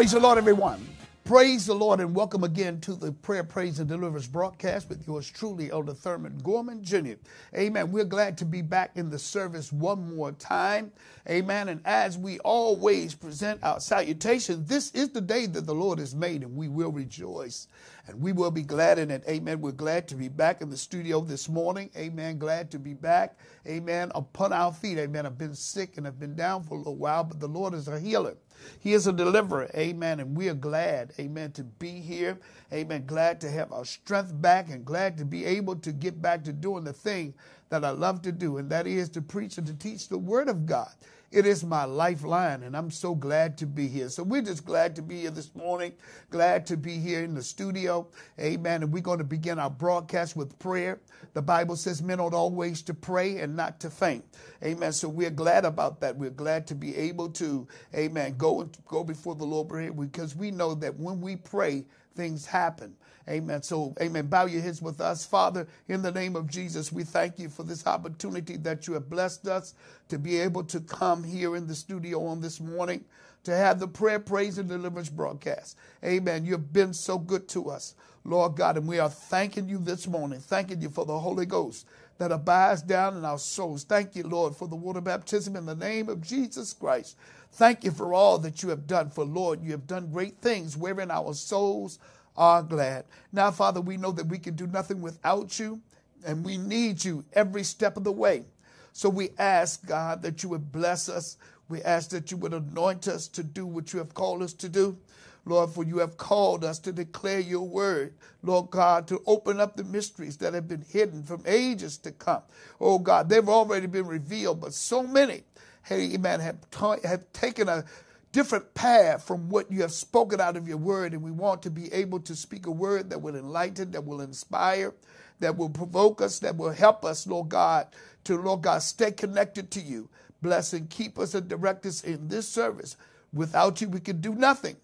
Praise the Lord, everyone. Praise the Lord and welcome again to the Prayer, Praise, and Deliverance broadcast with yours truly, Elder Thurman Gorman Jr. Amen. We're glad to be back in the service one more time. Amen. And as we always present our salutation, this is the day that the Lord has made, and we will rejoice and we will be glad in it. Amen. We're glad to be back in the studio this morning. Amen. Glad to be back. Amen. Upon our feet. Amen. I've been sick and I've been down for a little while, but the Lord is a healer. He is a deliverer. Amen. And we are glad, amen, to be here. Amen. Glad to have our strength back and glad to be able to get back to doing the thing that I love to do, and that is to preach and to teach the Word of God. It is my lifeline, and I'm so glad to be here. So we're just glad to be here this morning, glad to be here in the studio. Amen. And we're going to begin our broadcast with prayer. The Bible says men ought always to pray and not to faint. Amen. So we're glad about that. We're glad to be able to, amen, go, and go before the Lord because we know that when we pray, things happen. Amen. So, amen. Bow your heads with us. Father, in the name of Jesus, we thank you for this opportunity that you have blessed us to be able to come here in the studio on this morning to have the prayer, praise, and deliverance broadcast. Amen. You've been so good to us, Lord God, and we are thanking you this morning, thanking you for the Holy Ghost that abides down in our souls. Thank you, Lord, for the water baptism in the name of Jesus Christ. Thank you for all that you have done. For, Lord, you have done great things wherein our souls are glad. Now, Father, we know that we can do nothing without you, and we need you every step of the way. So we ask, God, that you would bless us. We ask that you would anoint us to do what you have called us to do. Lord, for you have called us to declare your word, Lord God, to open up the mysteries that have been hidden from ages to come. Oh God, they've already been revealed, but so many, hey, amen, have, have taken a different path from what you have spoken out of your word. And we want to be able to speak a word that will enlighten, that will inspire, that will provoke us, that will help us, Lord God, to, Lord God, stay connected to you. Bless and keep us and direct us in this service. Without you, we can do nothing,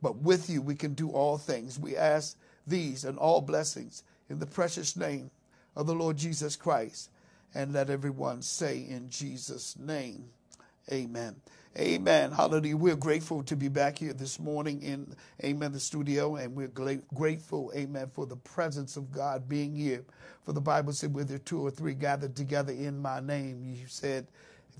but with you, we can do all things. We ask these and all blessings in the precious name of the Lord Jesus Christ. And let everyone say in Jesus' name, Amen. Amen. Hallelujah. We're grateful to be back here this morning in, amen, the studio, and we're grateful, amen, for the presence of God being here. For the Bible said, where there two or three gathered together in my name, you said,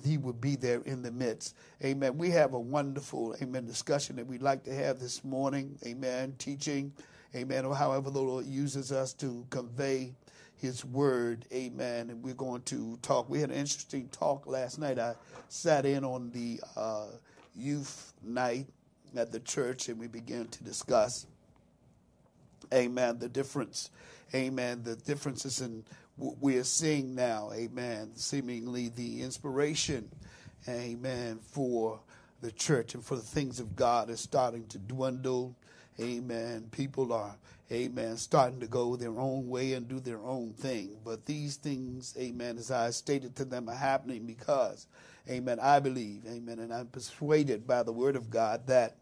he would be there in the midst. Amen. We have a wonderful, amen, discussion that we'd like to have this morning. Amen. Teaching, amen, or however the Lord uses us to convey his word. Amen. And we're going to talk. We had an interesting talk last night. I sat in on the uh, youth night at the church and we began to discuss, amen, the difference, amen, the differences in what we are seeing now, amen, seemingly the inspiration, amen, for the church and for the things of God is starting to dwindle. Amen. People are amen, starting to go their own way and do their own thing. But these things, amen, as I stated to them, are happening because, amen, I believe, amen, and I'm persuaded by the word of God that,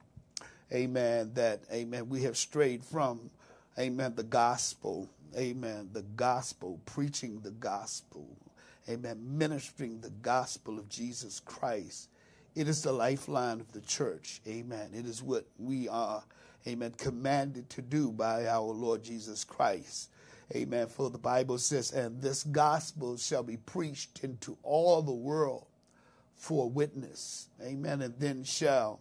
amen, that, amen, we have strayed from, amen, the gospel, amen, the gospel, preaching the gospel, amen, ministering the gospel of Jesus Christ. It is the lifeline of the church, amen. It is what we are amen, commanded to do by our Lord Jesus Christ. Amen. For the Bible says, and this gospel shall be preached into all the world for witness. Amen. And then shall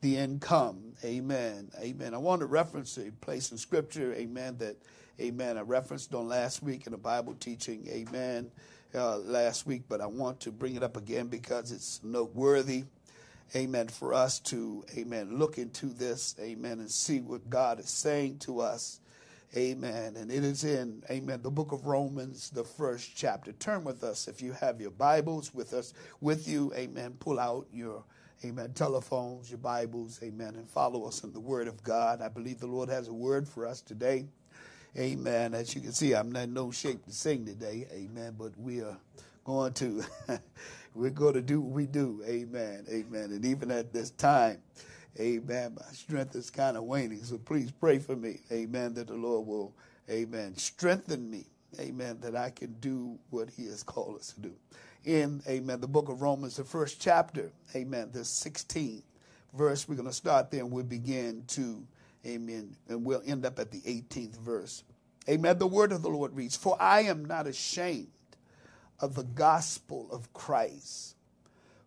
the end come. Amen. Amen. I want to reference a place in scripture, amen, that, amen, I referenced on last week in a Bible teaching, amen, uh, last week, but I want to bring it up again because it's noteworthy amen, for us to, amen, look into this, amen, and see what God is saying to us, amen. And it is in, amen, the book of Romans, the first chapter. Turn with us if you have your Bibles with us, with you, amen. Pull out your, amen, telephones, your Bibles, amen, and follow us in the Word of God. I believe the Lord has a word for us today. Amen. As you can see, I'm not in no shape to sing today. Amen. But we are going to we're going to do what we do. Amen. Amen. And even at this time, amen, my strength is kind of waning. So please pray for me. Amen. That the Lord will, amen, strengthen me. Amen. That I can do what he has called us to do. In, amen, the book of Romans, the first chapter, amen, the 16th verse. We're going to start there and we'll begin to, amen, and we'll end up at the 18th verse. Amen. The word of the Lord reads, For I am not ashamed of the gospel of Christ,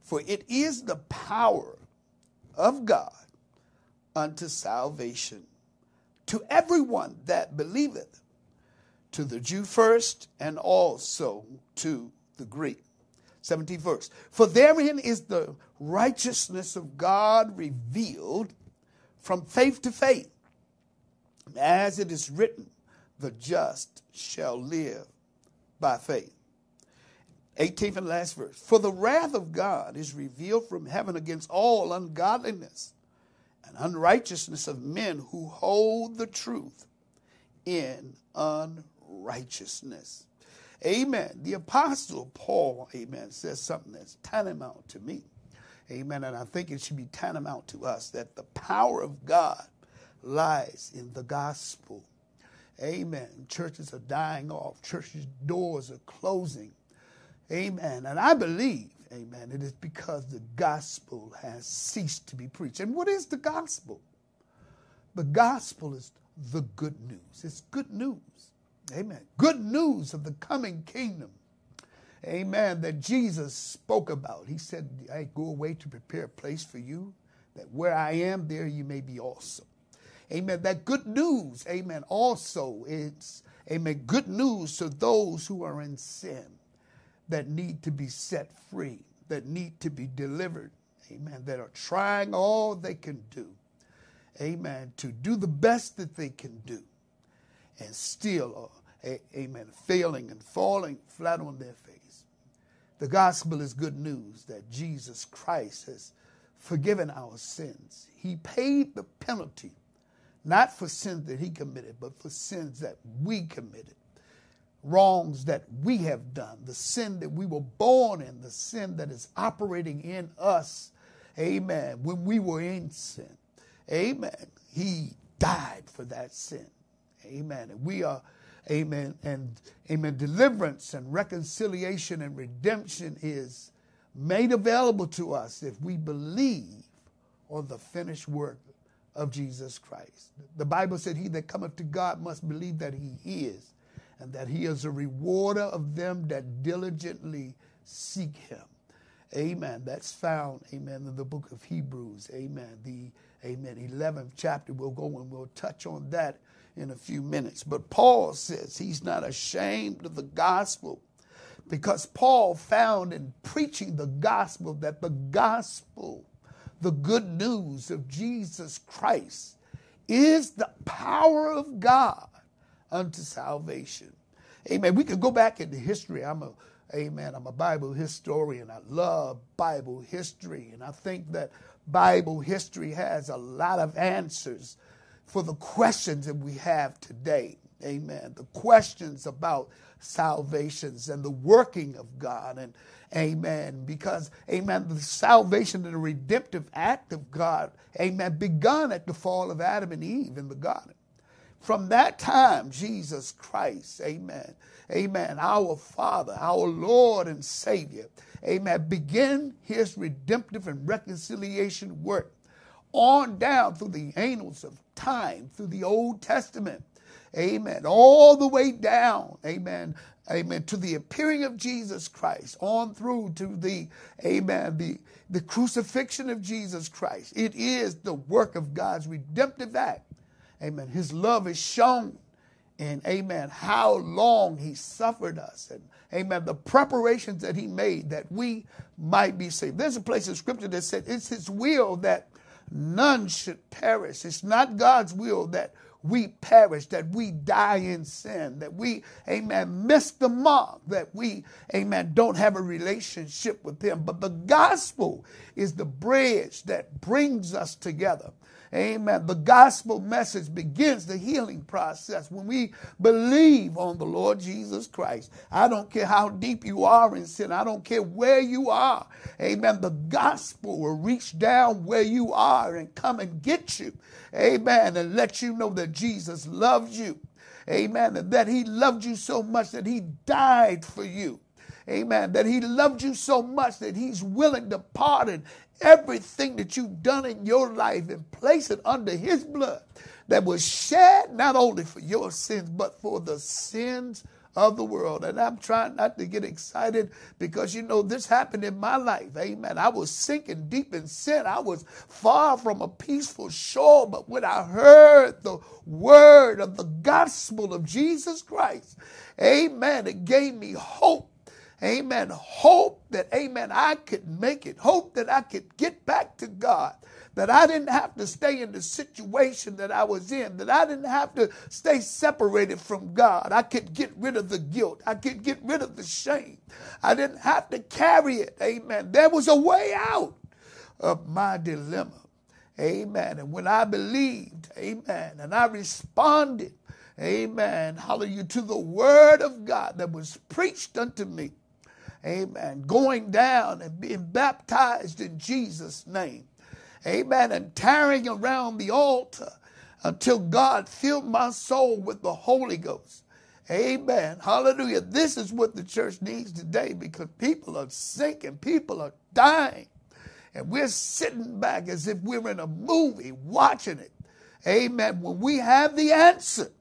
for it is the power of God unto salvation to everyone that believeth, to the Jew first, and also to the Greek. 17th verse. For therein is the righteousness of God revealed from faith to faith, as it is written, the just shall live by faith. 18th and last verse. For the wrath of God is revealed from heaven against all ungodliness and unrighteousness of men who hold the truth in unrighteousness. Amen. The Apostle Paul, amen, says something that's tantamount to me. Amen. And I think it should be tantamount to us that the power of God lies in the gospel. Amen. Churches are dying off, churches' doors are closing. Amen. And I believe, amen, it is because the gospel has ceased to be preached. And what is the gospel? The gospel is the good news. It's good news. Amen. Good news of the coming kingdom. Amen. That Jesus spoke about. He said, I go away to prepare a place for you, that where I am, there you may be also. Amen. That good news, amen, also is, amen, good news to those who are in sin that need to be set free, that need to be delivered, amen, that are trying all they can do, amen, to do the best that they can do and still uh, are, amen, failing and falling flat on their face. The gospel is good news that Jesus Christ has forgiven our sins. He paid the penalty, not for sins that he committed, but for sins that we committed wrongs that we have done, the sin that we were born in, the sin that is operating in us. Amen. When we were in sin. Amen. He died for that sin. Amen. And we are, amen, and amen, deliverance and reconciliation and redemption is made available to us if we believe on the finished work of Jesus Christ. The Bible said, He that cometh to God must believe that He is and that he is a rewarder of them that diligently seek him. Amen. That's found, amen, in the book of Hebrews. Amen. The, amen, 11th chapter. We'll go and we'll touch on that in a few minutes. But Paul says he's not ashamed of the gospel because Paul found in preaching the gospel that the gospel, the good news of Jesus Christ, is the power of God unto salvation. Amen. We could go back into history. I'm a Amen. I'm a Bible historian. I love Bible history. And I think that Bible history has a lot of answers for the questions that we have today. Amen. The questions about salvations and the working of God. And amen. Because, amen, the salvation and the redemptive act of God, amen, begun at the fall of Adam and Eve in the garden. From that time, Jesus Christ, amen, amen, our Father, our Lord and Savior, amen, begin his redemptive and reconciliation work on down through the annals of time, through the Old Testament, amen, all the way down, amen, amen, to the appearing of Jesus Christ, on through to the, amen, the, the crucifixion of Jesus Christ. It is the work of God's redemptive act Amen. His love is shown in, amen, how long he suffered us. And, amen, the preparations that he made that we might be saved. There's a place in scripture that said it's his will that none should perish. It's not God's will that we perish, that we die in sin, that we, amen, miss the mark, that we, amen, don't have a relationship with Him. But the gospel is the bridge that brings us together. Amen. The gospel message begins the healing process when we believe on the Lord Jesus Christ. I don't care how deep you are in sin, I don't care where you are. Amen. The gospel will reach down where you are and come and get you. Amen. And let you know that Jesus loves you. Amen. And that he loved you so much that he died for you. Amen, that he loved you so much that he's willing to pardon everything that you've done in your life and place it under his blood that was shed not only for your sins, but for the sins of the world. And I'm trying not to get excited because, you know, this happened in my life. Amen. I was sinking deep in sin. I was far from a peaceful shore. But when I heard the word of the gospel of Jesus Christ, amen, it gave me hope. Amen. Hope that, amen, I could make it. Hope that I could get back to God that I didn't have to stay in the situation that I was in, that I didn't have to stay separated from God. I could get rid of the guilt. I could get rid of the shame. I didn't have to carry it. Amen. There was a way out of my dilemma. Amen. And when I believed, amen, and I responded, amen, hallelujah, to the word of God that was preached unto me, amen, going down and being baptized in Jesus' name, amen, and tearing around the altar until God filled my soul with the Holy Ghost. Amen. Hallelujah. This is what the church needs today because people are sinking, people are dying. And we're sitting back as if we're in a movie watching it. Amen. When we have the answer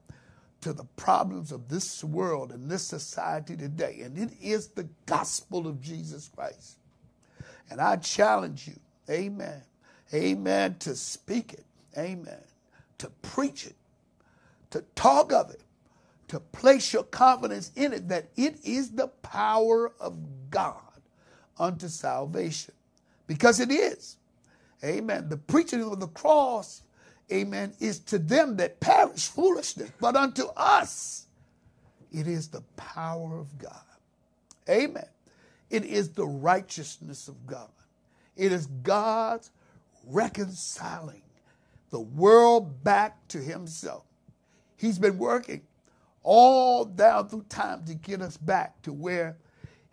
to the problems of this world and this society today, and it is the gospel of Jesus Christ. And I challenge you, amen, Amen. To speak it. Amen. To preach it. To talk of it. To place your confidence in it that it is the power of God unto salvation. Because it is. Amen. The preaching of the cross, amen, is to them that perish foolishness, but unto us it is the power of God. Amen. It is the righteousness of God. It is God's reconciling the world back to himself. He's been working all down through time to get us back to where,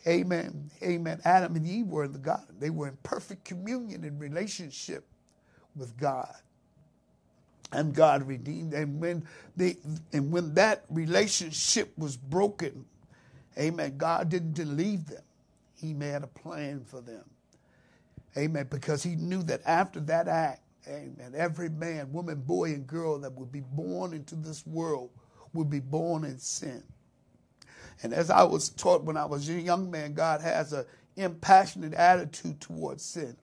amen, amen, Adam and Eve were in the garden. They were in perfect communion and relationship with God. And God redeemed. And when they and when that relationship was broken, amen, God didn't leave them. He made a plan for them. Amen. Because he knew that after that act, amen, every man, woman, boy, and girl that would be born into this world would be born in sin. And as I was taught when I was a young man, God has an impassionate attitude towards sin.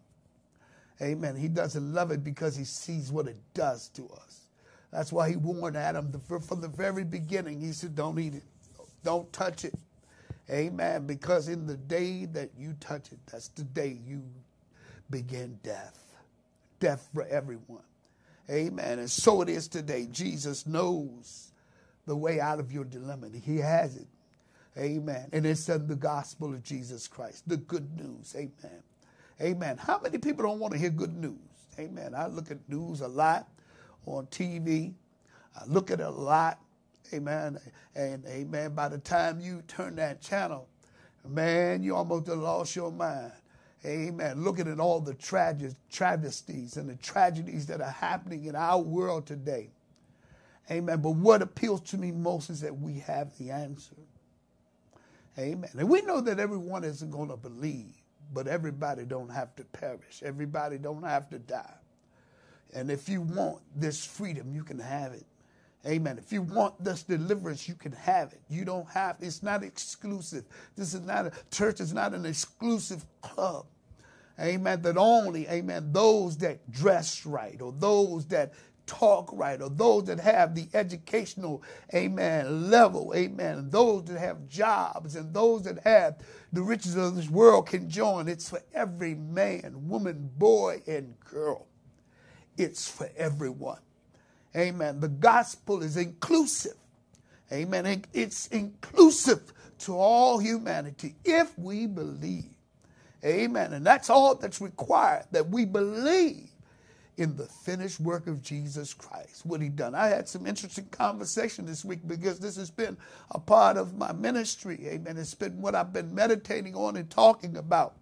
Amen. He doesn't love it because he sees what it does to us. That's why he warned Adam from the very beginning. He said, Don't eat it, don't touch it. Amen. Because in the day that you touch it, that's the day you begin death. Death for everyone. Amen. And so it is today. Jesus knows the way out of your dilemma. He has it. Amen. And it's in the gospel of Jesus Christ, the good news. Amen. Amen. How many people don't want to hear good news? Amen. I look at news a lot on TV. I look at it a lot. Amen. And amen. By the time you turn that channel, man, you almost lost your mind. Amen. Looking at all the trage- travesties and the tragedies that are happening in our world today. Amen. But what appeals to me most is that we have the answer. Amen. And we know that everyone isn't going to believe, but everybody don't have to perish. Everybody don't have to die. And if you want this freedom, you can have it. Amen. If you want this deliverance, you can have it. You don't have, it's not exclusive. This is not a church, is not an exclusive club. Amen. That only, amen, those that dress right or those that talk right or those that have the educational, amen, level, amen, those that have jobs and those that have the riches of this world can join. It's for every man, woman, boy, and girl. It's for everyone. Amen. The gospel is inclusive. Amen. It's inclusive to all humanity if we believe. Amen. And that's all that's required that we believe in the finished work of Jesus Christ, what he done. I had some interesting conversation this week because this has been a part of my ministry. Amen. It's been what I've been meditating on and talking about.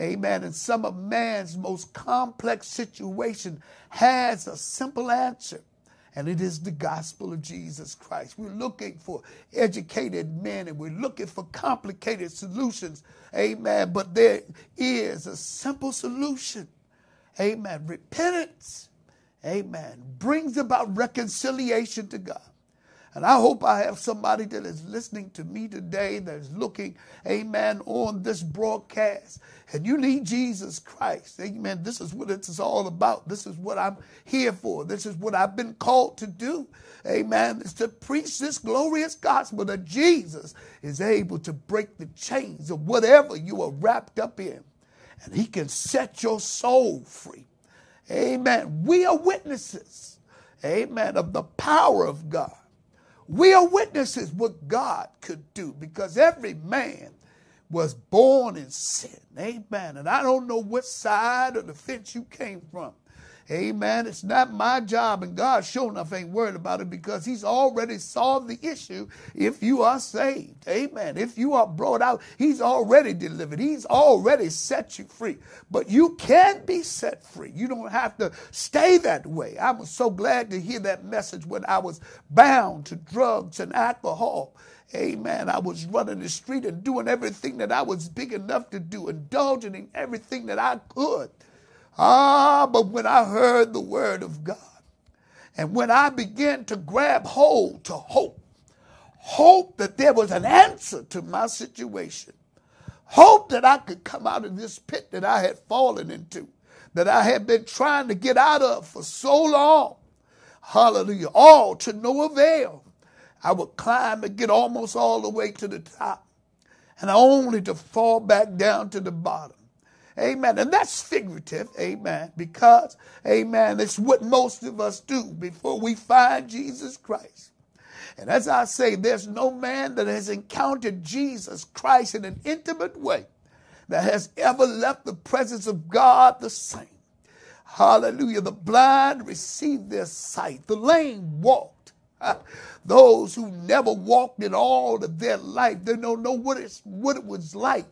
Amen. And some of man's most complex situation has a simple answer. and it is the gospel of Jesus Christ. We're looking for educated men and we're looking for complicated solutions. Amen. But there is a simple solution. Amen. Repentance. Amen. Brings about reconciliation to God. And I hope I have somebody that is listening to me today that is looking, amen, on this broadcast. And you need Jesus Christ. Amen. This is what it's all about. This is what I'm here for. This is what I've been called to do. Amen. Is to preach this glorious gospel that Jesus is able to break the chains of whatever you are wrapped up in. And he can set your soul free. Amen. We are witnesses. Amen. Of the power of God. We are witnesses what God could do because every man was born in sin. Amen. And I don't know what side of the fence you came from. Amen. It's not my job, and God sure enough ain't worried about it because He's already solved the issue if you are saved. Amen. If you are brought out, He's already delivered. He's already set you free. But you can be set free. You don't have to stay that way. I was so glad to hear that message when I was bound to drugs and alcohol. Amen. I was running the street and doing everything that I was big enough to do, indulging in everything that I could. Ah, but when I heard the word of God, and when I began to grab hold to hope, hope that there was an answer to my situation, hope that I could come out of this pit that I had fallen into, that I had been trying to get out of for so long. Hallelujah. All to no avail. I would climb and get almost all the way to the top, and only to fall back down to the bottom. Amen. And that's figurative. Amen. Because, amen, it's what most of us do before we find Jesus Christ. And as I say, there's no man that has encountered Jesus Christ in an intimate way that has ever left the presence of God the same. Hallelujah. The blind received their sight, the lame walked. Those who never walked in all of their life, they don't know what, it's, what it was like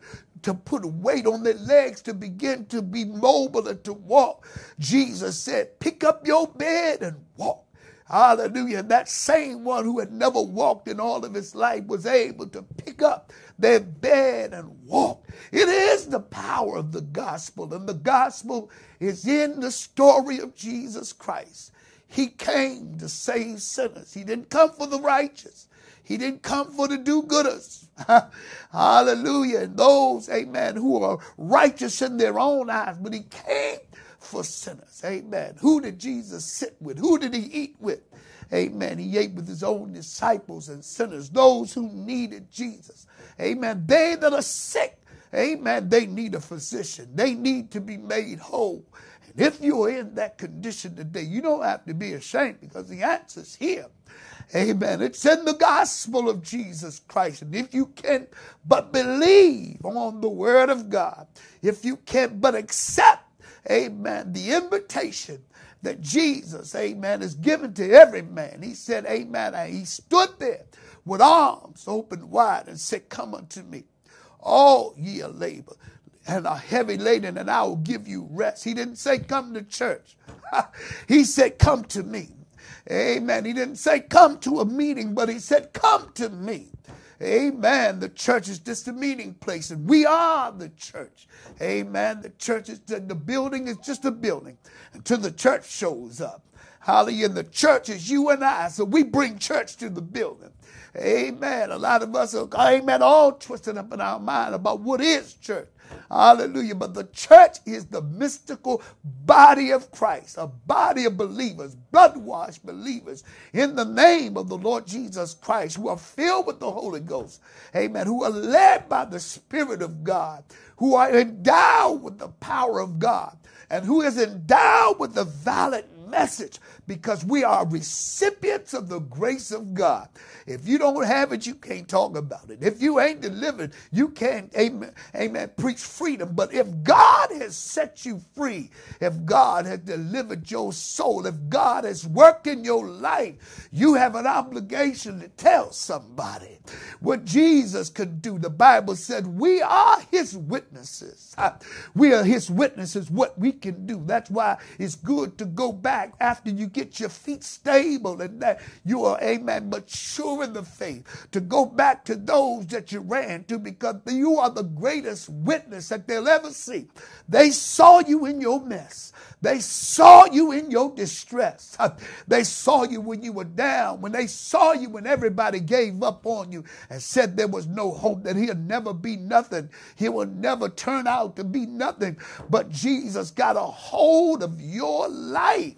to put weight on their legs to begin to be mobile and to walk. Jesus said, Pick up your bed and walk. Hallelujah. That same one who had never walked in all of his life was able to pick up their bed and walk. It is the power of the gospel, and the gospel is in the story of Jesus Christ. He came to save sinners. He didn't come for the righteous. He didn't come for the do gooders. Hallelujah. And those, amen, who are righteous in their own eyes, but he came for sinners. Amen. Who did Jesus sit with? Who did he eat with? Amen. He ate with his own disciples and sinners, those who needed Jesus. Amen. They that are sick, amen, they need a physician. They need to be made whole. And if you're in that condition today, you don't have to be ashamed because the answer's here. Amen. It's in the gospel of Jesus Christ. And if you can but believe on the word of God, if you can but accept, amen, the invitation that Jesus, amen, is given to every man. He said, amen. And he stood there with arms open wide and said, Come unto me, all ye labor and are heavy laden, and I will give you rest. He didn't say, Come to church. he said, Come to me. Amen. He didn't say come to a meeting, but he said come to me. Amen. The church is just a meeting place, and we are the church. Amen. The church is the, the building is just a building until the church shows up. Hallelujah. And the church is you and I, so we bring church to the building. Amen. A lot of us are, amen, all twisted up in our mind about what is church. Hallelujah. But the church is the mystical body of Christ, a body of believers, blood washed believers in the name of the Lord Jesus Christ who are filled with the Holy Ghost. Amen. Who are led by the Spirit of God, who are endowed with the power of God, and who is endowed with the valid message because we are recipients of the grace of God. If you don't have it, you can't talk about it. If you ain't delivered, you can't, amen, amen, preach freedom. But if God has set you free, if God has delivered your soul, if God has worked in your life, you have an obligation to tell somebody what Jesus could do. The Bible said we are his witnesses. We are his witnesses, what we can do. That's why it's good to go back after you get your feet stable and that you are, amen, mature in the faith, to go back to those that you ran to because you are the greatest witness that they'll ever see. They saw you in your mess. They saw you in your distress. They saw you when you were down, when they saw you when everybody gave up on you and said there was no hope, that he'll never be nothing. He will never turn out to be nothing. But Jesus got a hold of your life.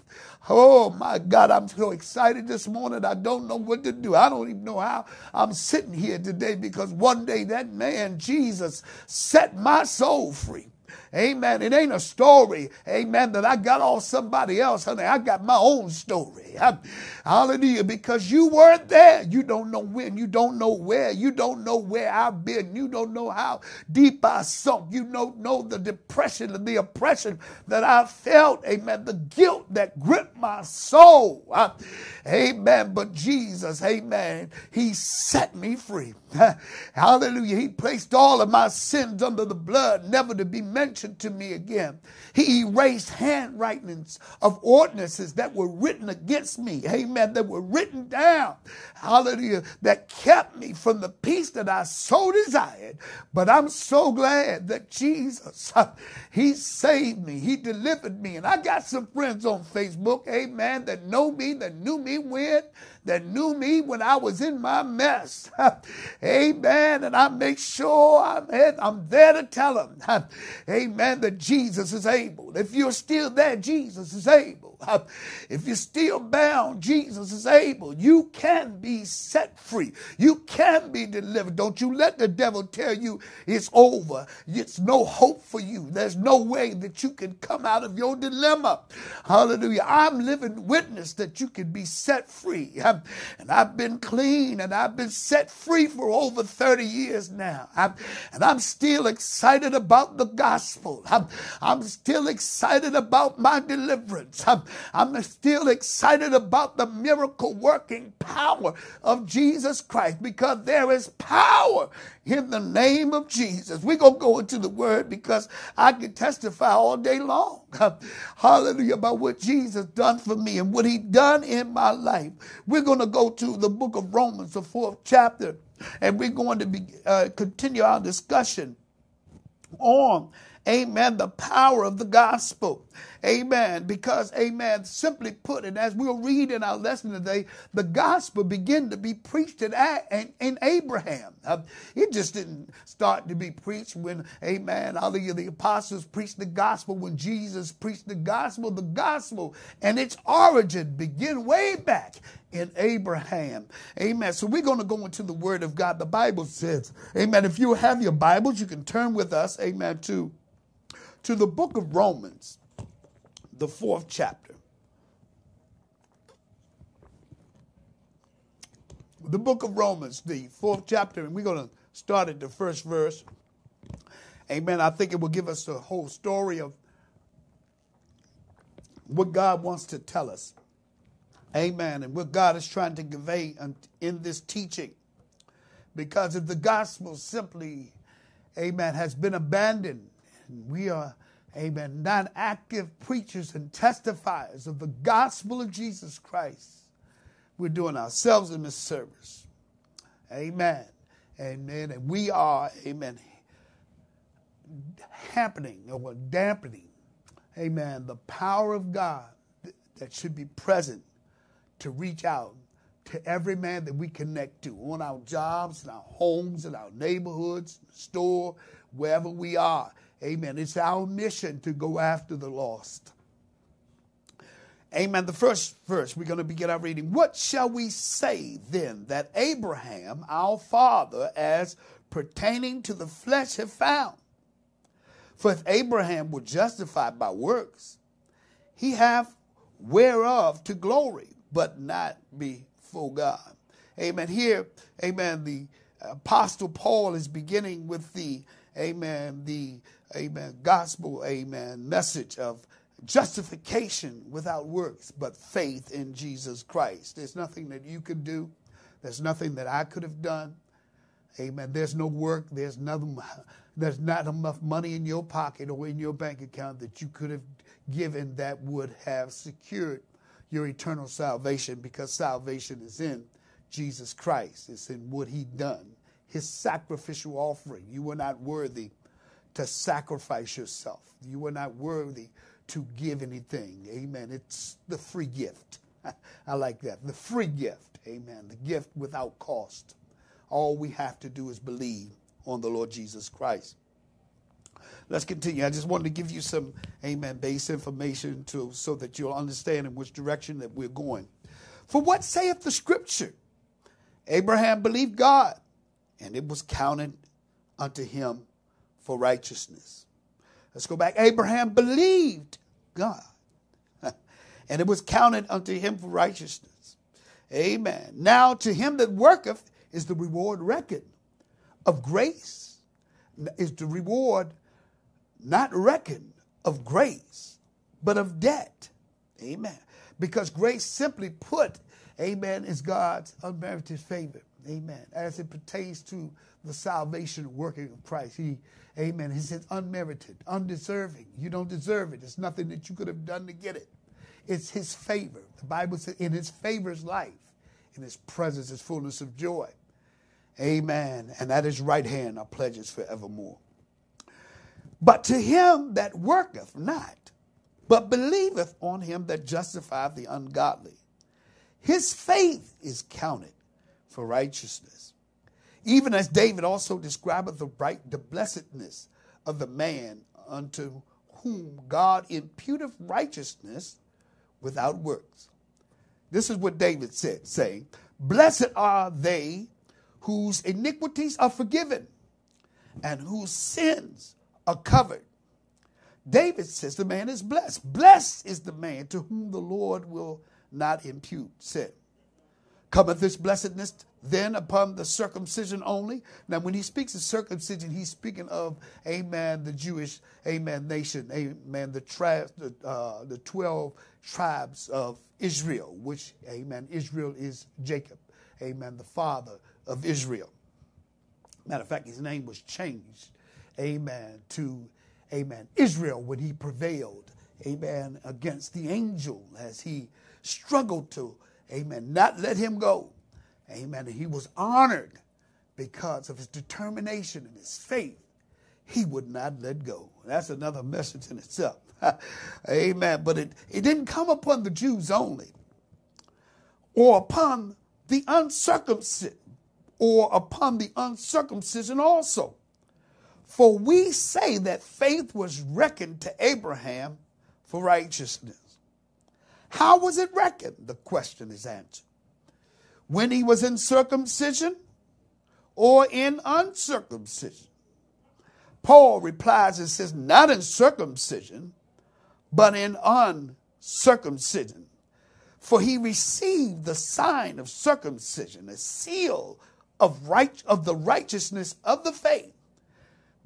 Oh my God, I'm so excited this morning. I don't know what to do. I don't even know how I'm sitting here today because one day that man, Jesus, set my soul free. Amen. It ain't a story, amen, that I got off somebody else, honey. I got my own story. Hallelujah. Because you weren't there. You don't know when. You don't know where. You don't know where I've been. You don't know how deep I sunk. You don't know the depression and the oppression that I felt. Amen. The guilt that gripped my soul. Amen. But Jesus, amen, He set me free. Hallelujah. He placed all of my sins under the blood, never to be mentioned to me again. He erased handwritings of ordinances that were written against me. Amen. That were written down. Hallelujah. That kept me from the peace that I so desired. But I'm so glad that Jesus, He saved me. He delivered me. And I got some friends on Facebook, amen, that know me, that knew me when that knew me when I was in my mess. amen. And I make sure I'm, I'm there to tell them, amen, that Jesus is able. If you're still there, Jesus is able. If you're still bound, Jesus is able. You can be set free. You can be delivered. Don't you let the devil tell you it's over. It's no hope for you. There's no way that you can come out of your dilemma. Hallelujah. I'm living witness that you can be set free and I've been clean and I've been set free for over 30 years now. And I'm still excited about the gospel. I'm, I'm still excited about my deliverance. I'm, I'm still excited about the miracle working power of Jesus Christ because there is power in the name of Jesus. We're going to go into the word because I can testify all day long. Hallelujah about what Jesus done for me and what he done in my life. We're going to go to the book of Romans, the fourth chapter, and we're going to be, uh, continue our discussion on Amen. The power of the gospel. Amen. Because, amen, simply put, and as we'll read in our lesson today, the gospel began to be preached in, in Abraham. It just didn't start to be preached when, amen, hallelujah, the apostles preached the gospel, when Jesus preached the gospel. The gospel and its origin begin way back in Abraham. Amen. So we're going to go into the word of God. The Bible says, amen, if you have your Bibles, you can turn with us, amen, to to the book of Romans, the fourth chapter. The book of Romans, the fourth chapter, and we're going to start at the first verse. Amen. I think it will give us the whole story of what God wants to tell us. Amen. And what God is trying to convey in this teaching. Because if the gospel simply, amen, has been abandoned, we are, amen, not active preachers and testifiers of the gospel of Jesus Christ. We're doing ourselves a misservice. Amen. Amen. And we are, amen, happening or dampening, amen, the power of God that should be present to reach out to every man that we connect to on our jobs, in our homes, in our neighborhoods, store, wherever we are. Amen. It's our mission to go after the lost. Amen. The first verse, we're going to begin our reading. What shall we say then that Abraham, our father, as pertaining to the flesh, have found? For if Abraham were justified by works, he hath whereof to glory, but not before God. Amen. Here, amen, the Apostle Paul is beginning with the, amen, the amen, gospel, amen, message of justification without works, but faith in Jesus Christ. There's nothing that you could do. There's nothing that I could have done. Amen. There's no work. There's nothing. There's not enough money in your pocket or in your bank account that you could have given that would have secured your eternal salvation because salvation is in Jesus Christ. It's in what he done, his sacrificial offering. You were not worthy to sacrifice yourself. You were not worthy to give anything. Amen. It's the free gift. I like that. The free gift. Amen. The gift without cost. All we have to do is believe on the Lord Jesus Christ. Let's continue. I just wanted to give you some, amen, base information to, so that you'll understand in which direction that we're going. For what saith the scripture? Abraham believed God, and it was counted unto him for righteousness. Let's go back. Abraham believed God, and it was counted unto him for righteousness. Amen. Now to him that worketh is the reward reckoned of grace, is the reward not reckoned of grace, but of debt. Amen. Because grace simply put, amen, is God's unmerited favor. Amen. As it pertains to the salvation working of Christ. He, amen. He says unmerited, undeserving. You don't deserve it. It's nothing that you could have done to get it. It's his favor. The Bible says in his favor is life. In his presence is fullness of joy. Amen. And at his right hand are pledges forevermore. But to him that worketh not, but believeth on him that justifieth the ungodly, his faith is counted for righteousness. Even as David also describeth the right, the blessedness of the man unto whom God imputeth righteousness without works. This is what David said, saying, Blessed are they whose iniquities are forgiven and whose sins are covered. David says the man is blessed. Blessed is the man to whom the Lord will not impute sin. Cometh this blessedness then upon the circumcision only? Now, when he speaks of circumcision, he's speaking of, amen, the Jewish, amen, nation, amen, the, the, uh, the 12 tribes of Israel, which, amen, Israel is Jacob, amen, the father of Israel. Matter of fact, his name was changed amen, to, amen, Israel when he prevailed, amen, against the angel as he struggled to, amen, not let him go. Amen. And he was honored because of his determination and his faith. He would not let go. That's another message in itself. Amen. But it, it didn't come upon the Jews only or upon the uncircumcision or upon the uncircumcision also. For we say that faith was reckoned to Abraham for righteousness. How was it reckoned? The question is answered. When he was in circumcision or in uncircumcision? Paul replies and says, Not in circumcision, but in uncircumcision. For he received the sign of circumcision, a seal of, right, of the righteousness of the faith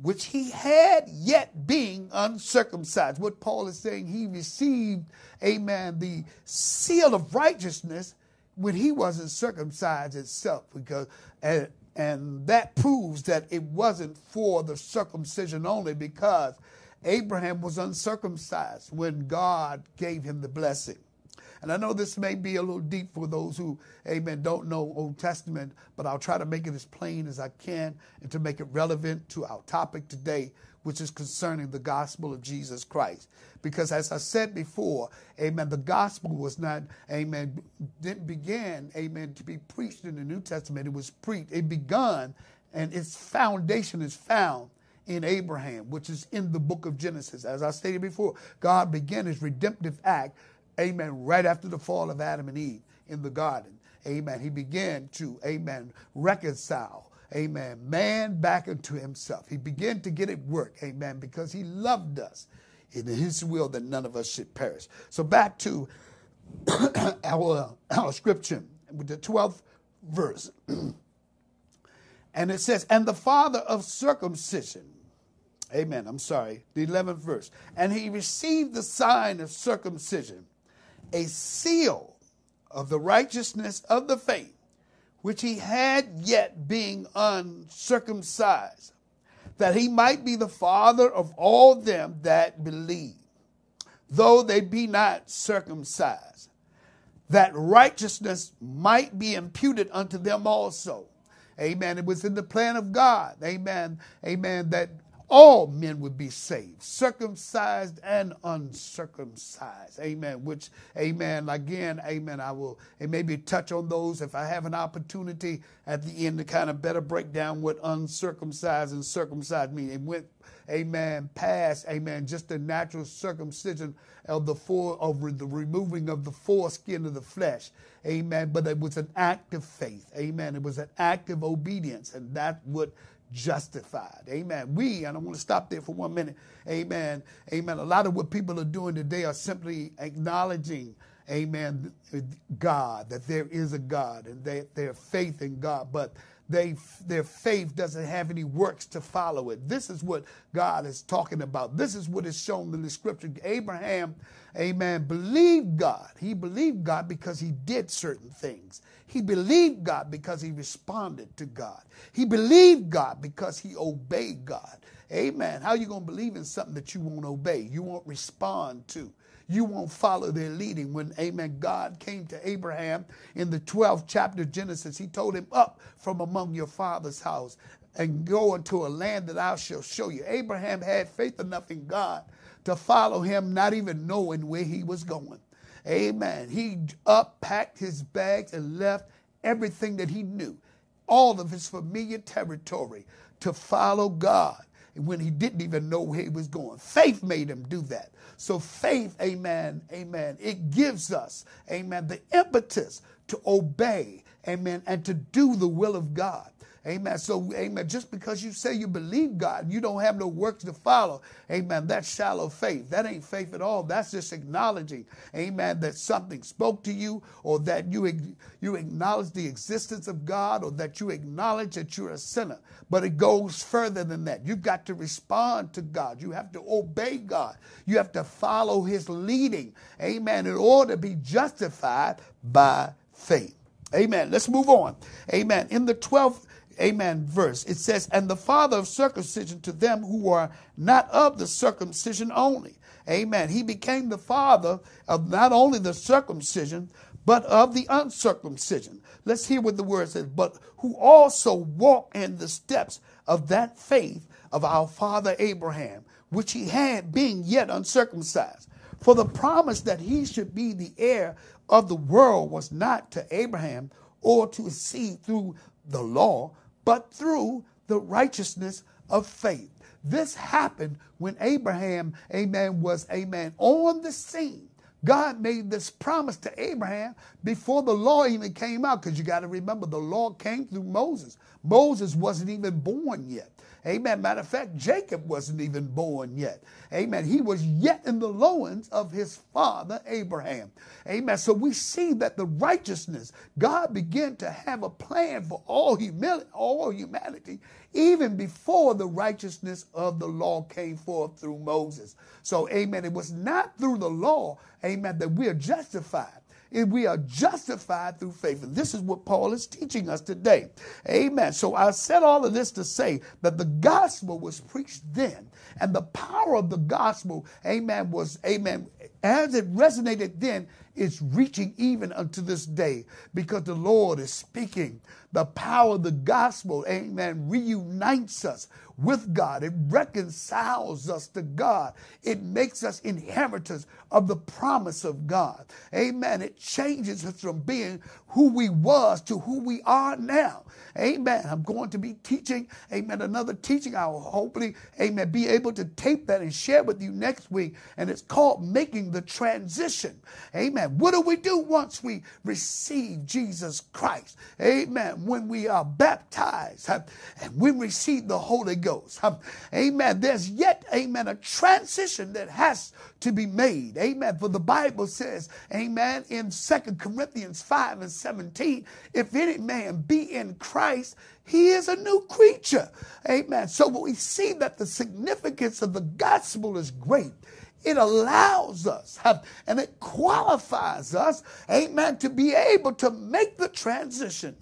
which he had yet being uncircumcised. What Paul is saying, he received, amen, the seal of righteousness when he wasn't circumcised itself, because and, and that proves that it wasn't for the circumcision only, because Abraham was uncircumcised when God gave him the blessing. And I know this may be a little deep for those who, amen, don't know Old Testament, but I'll try to make it as plain as I can and to make it relevant to our topic today, which is concerning the gospel of Jesus Christ. Because as I said before, amen, the gospel was not, amen, didn't begin, amen, to be preached in the New Testament. It was preached, it begun, and its foundation is found in Abraham, which is in the book of Genesis. As I stated before, God began his redemptive act amen, right after the fall of Adam and Eve in the garden. Amen. He began to, amen, reconcile, amen, man back into himself. He began to get it work, amen, because he loved us in his will that none of us should perish. So back to our, our scripture with the 12th verse. and it says, And the father of circumcision, amen, I'm sorry, the 11th verse, and he received the sign of circumcision a seal of the righteousness of the faith which he had yet being uncircumcised, that he might be the father of all them that believe, though they be not circumcised, that righteousness might be imputed unto them also. Amen. It was in the plan of God. Amen. Amen. That all men would be saved, circumcised and uncircumcised. Amen. Which, amen, again, amen, I will and maybe touch on those if I have an opportunity at the end to kind of better break down what uncircumcised and circumcised mean. It went, amen, past, amen, just the natural circumcision of the fore, of the removing of the foreskin of the flesh. Amen. But it was an act of faith. Amen. It was an act of obedience. And that would justified. Amen. We, and I want to stop there for one minute. Amen. Amen. A lot of what people are doing today are simply acknowledging, amen, God, that there is a God and that their faith in God. But they, their faith doesn't have any works to follow it. This is what God is talking about. This is what is shown in the scripture. Abraham, amen, believed God. He believed God because he did certain things. He believed God because he responded to God. He believed God because he obeyed God. Amen. How are you going to believe in something that you won't obey? You won't respond to. You won't follow their leading. When, amen, God came to Abraham in the 12th chapter of Genesis, he told him, Up from among your father's house and go into a land that I shall show you. Abraham had faith enough in God to follow him, not even knowing where he was going. Amen. He up, packed his bags, and left everything that he knew, all of his familiar territory, to follow God when he didn't even know where he was going. Faith made him do that. So, faith, amen, amen, it gives us, amen, the impetus to obey, amen, and to do the will of God. Amen. So, amen. Just because you say you believe God, you don't have no works to follow. Amen. That's shallow faith. That ain't faith at all. That's just acknowledging, amen, that something spoke to you or that you, you acknowledge the existence of God or that you acknowledge that you're a sinner. But it goes further than that. You've got to respond to God. You have to obey God. You have to follow his leading. Amen. In order to be justified by faith. Amen. Let's move on. Amen. In the 12th amen, verse, it says, And the father of circumcision to them who are not of the circumcision only. Amen. He became the father of not only the circumcision, but of the uncircumcision. Let's hear what the word says. But who also walk in the steps of that faith of our father Abraham, which he had being yet uncircumcised. For the promise that he should be the heir of the world was not to Abraham or to his seed through the law, but through the righteousness of faith. This happened when Abraham, amen, was, amen, on the scene. God made this promise to Abraham before the law even came out, because you got to remember the law came through Moses. Moses wasn't even born yet. Amen. Matter of fact, Jacob wasn't even born yet. Amen. He was yet in the loins of his father Abraham. Amen. So we see that the righteousness, God began to have a plan for all humanity, all humanity, even before the righteousness of the law came forth through Moses. So, amen. It was not through the law, amen, that we are we are justified through faith. And this is what Paul is teaching us today. Amen. So I said all of this to say that the gospel was preached then, and the power of the gospel, amen, was, amen, as it resonated then, it's reaching even unto this day because the Lord is speaking. The power of the gospel, amen, reunites us with God. It reconciles us to God. It makes us inheritors of the promise of God. Amen. It changes us from being who we was to who we are now. Amen. I'm going to be teaching, amen, another teaching. I will hopefully, amen, be able to tape that and share with you next week. And it's called Making the Transition. Amen. What do we do once we receive Jesus Christ? Amen. When we are baptized and we receive the Holy Ghost. Amen. There's yet, amen, a transition that has to be made. Amen. For the Bible says, amen, in Second Corinthians 5 and 17, if any man be in Christ, he is a new creature. Amen. So we see that the significance of the gospel is great. It allows us and it qualifies us, amen, to be able to make the transition.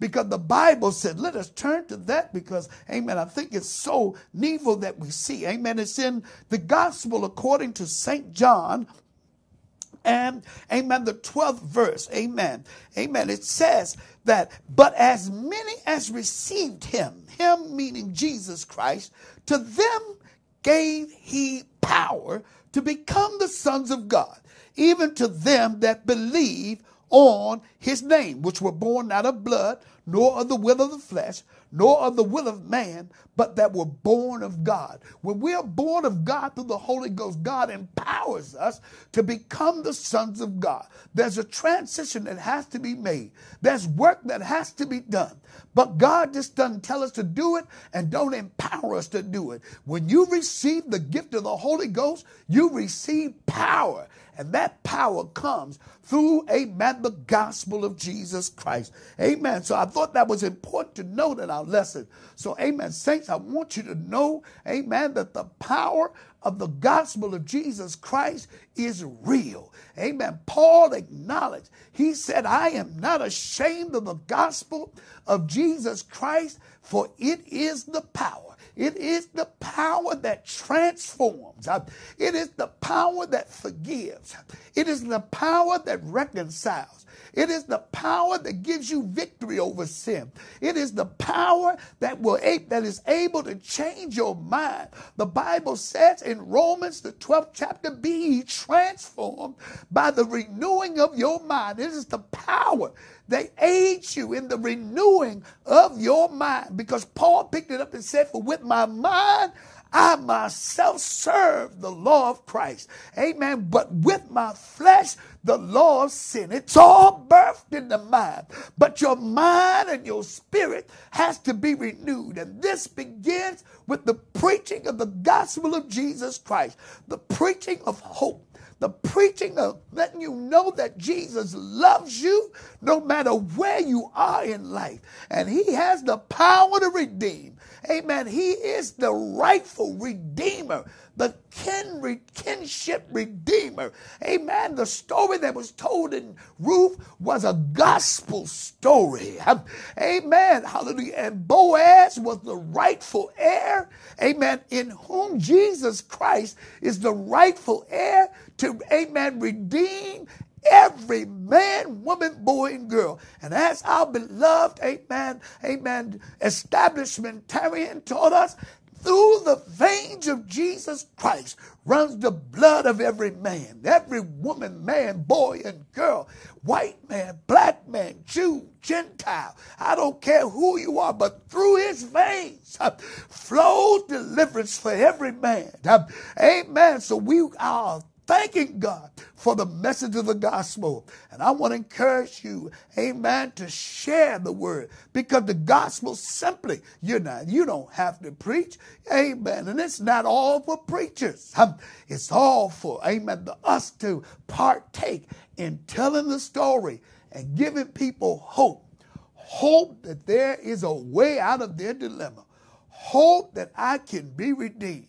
Because the Bible said, let us turn to that because, amen, I think it's so needful that we see. Amen. It's in the gospel according to St. John, and amen, the 12th verse, amen, amen, it says that, but as many as received him, him meaning Jesus Christ, to them gave he power to become the sons of God, even to them that believe on his name, which were born not of blood, nor of the will of the flesh, nor of the will of man, but that were born of God. When we are born of God through the Holy Ghost, God empowers us to become the sons of God. There's a transition that has to be made, there's work that has to be done. But God just doesn't tell us to do it and don't empower us to do it. When you receive the gift of the Holy Ghost, you receive power. And that power comes through, amen, the gospel of Jesus Christ. Amen. So I thought that was important to note in our lesson. So, amen. Saints, I want you to know, amen, that the power of the gospel of Jesus Christ is real. Amen. Paul acknowledged, he said, I am not ashamed of the gospel of Jesus Christ, for it is the power it is the power that transforms. It is the power that forgives. It is the power that reconciles. It is the power that gives you victory over sin. It is the power that will that is able to change your mind. The Bible says in Romans the 12th chapter, be transformed by the renewing of your mind. It is the power they aid you in the renewing of your mind. Because Paul picked it up and said, For with my mind, I myself serve the law of Christ. Amen. But with my flesh, the law of sin. It's all birthed in the mind. But your mind and your spirit has to be renewed. And this begins with the preaching of the gospel of Jesus Christ, the preaching of hope the preaching of letting you know that Jesus loves you no matter where you are in life. And he has the power to redeem. Amen. He is the rightful redeemer the kin, kinship redeemer. Amen. The story that was told in Ruth was a gospel story. Amen. Hallelujah. And Boaz was the rightful heir. Amen. In whom Jesus Christ is the rightful heir to, amen, redeem every man, woman, boy, and girl. And as our beloved, amen, amen, establishmentarian taught us, through the veins of Jesus Christ runs the blood of every man, every woman, man, boy, and girl, white man, black man, Jew, Gentile. I don't care who you are, but through his veins uh, flows deliverance for every man. Uh, amen. So we are thanking God for the message of the gospel. And I want to encourage you, amen, to share the word because the gospel simply, you're not, you don't have to preach, amen. And it's not all for preachers. It's all for, amen, the, us to partake in telling the story and giving people hope. Hope that there is a way out of their dilemma. Hope that I can be redeemed